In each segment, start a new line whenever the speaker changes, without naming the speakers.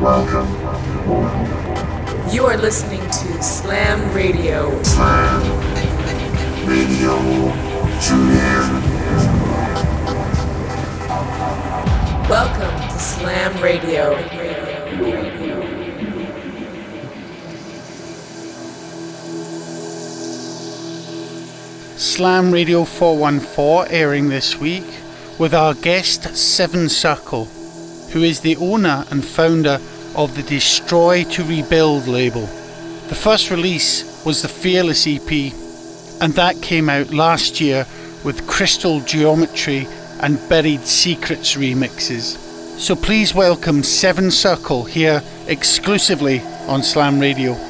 You are listening to Slam Radio.
Slam Radio. Tune in.
Welcome to Slam Radio.
Slam Radio 414 airing this week with our guest Seven Circle, who is the owner and founder of the Destroy to Rebuild label. The first release was the Fearless EP, and that came out last year with Crystal Geometry and Buried Secrets remixes. So please welcome Seven Circle here exclusively on Slam Radio.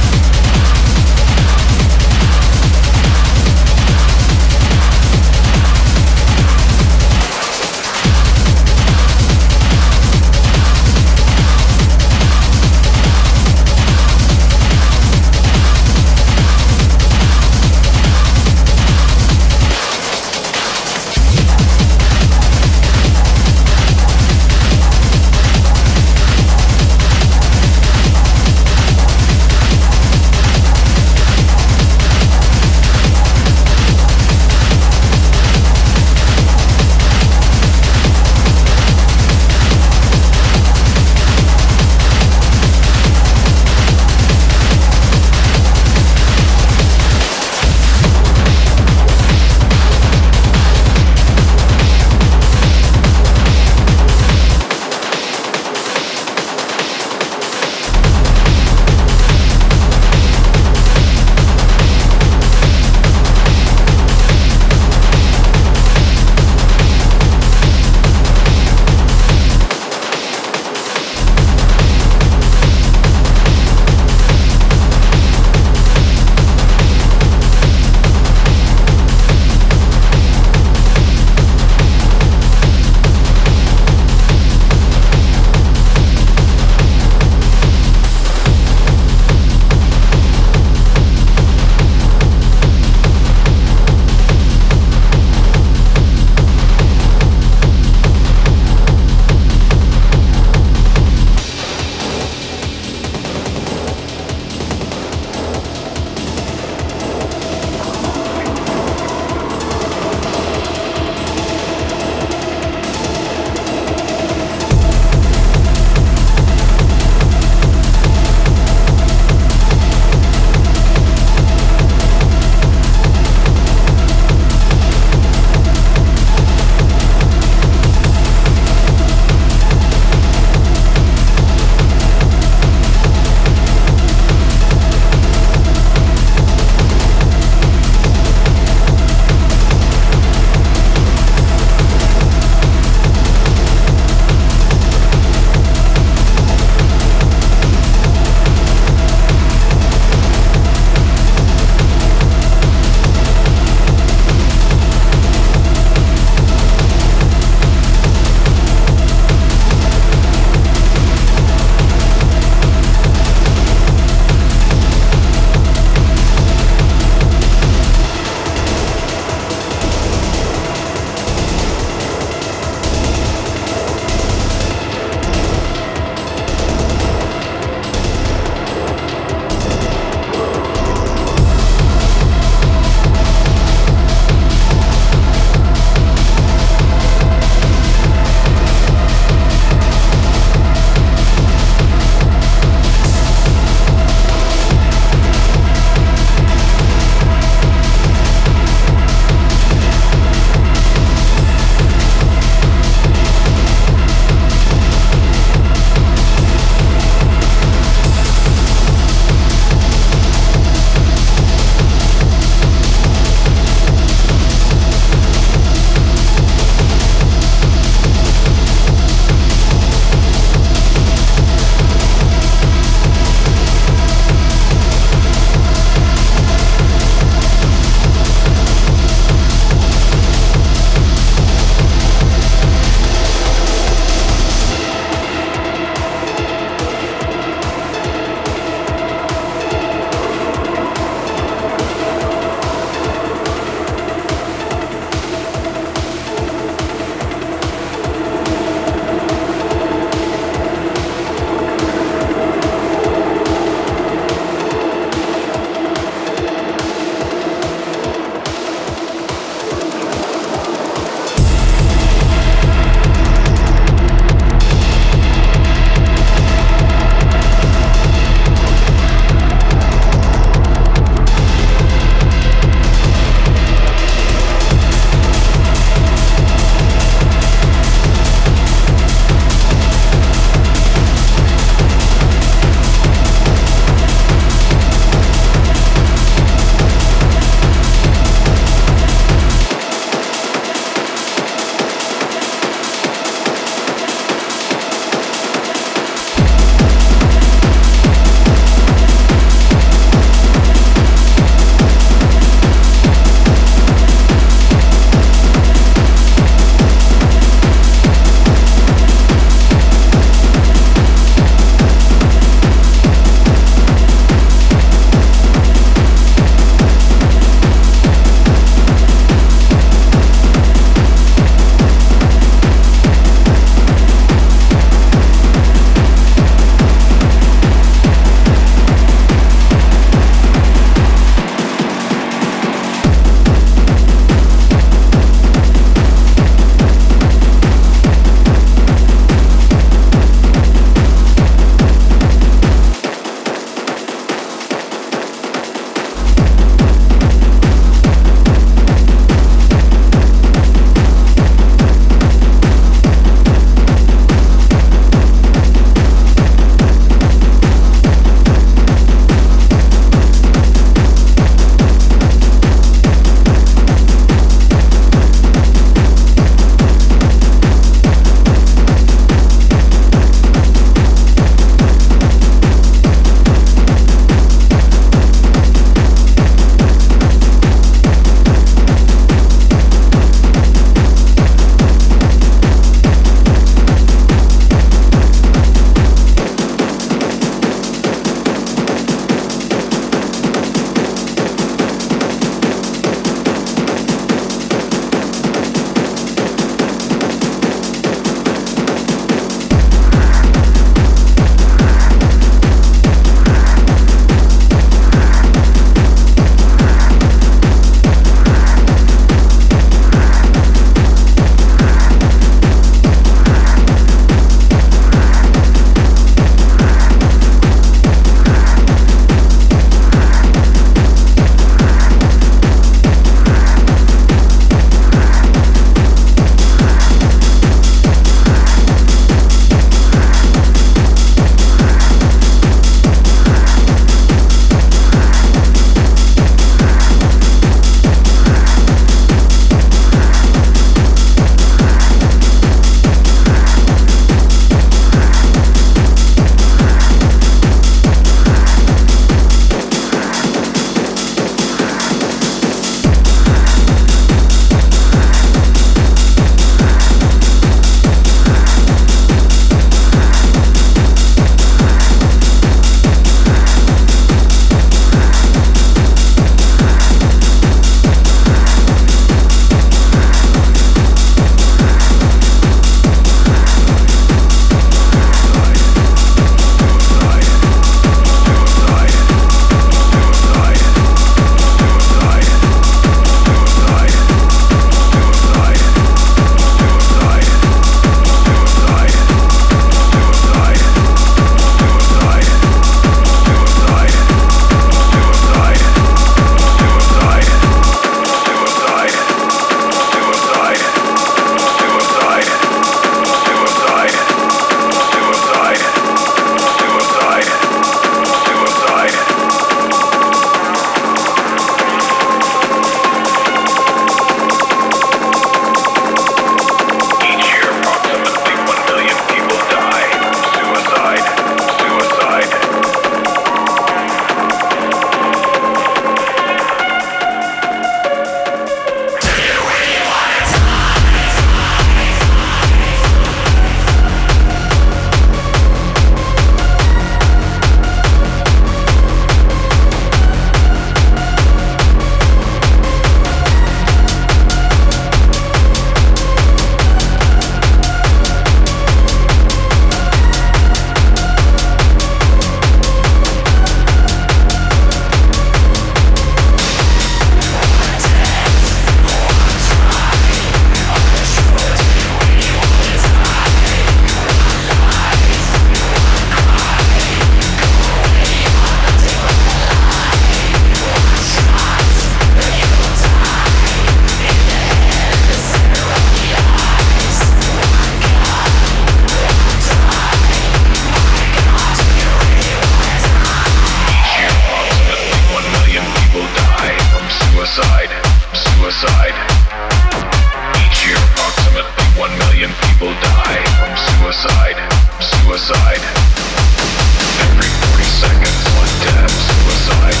Every 40 seconds, one death. suicide.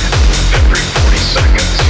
Every 40 seconds.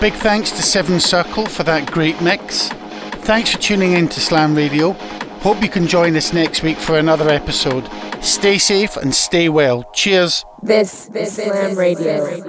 Big thanks to Seven Circle for that great mix. Thanks for tuning in to Slam Radio. Hope you can join us next week for another episode. Stay safe and stay well. Cheers.
This is Slam Radio.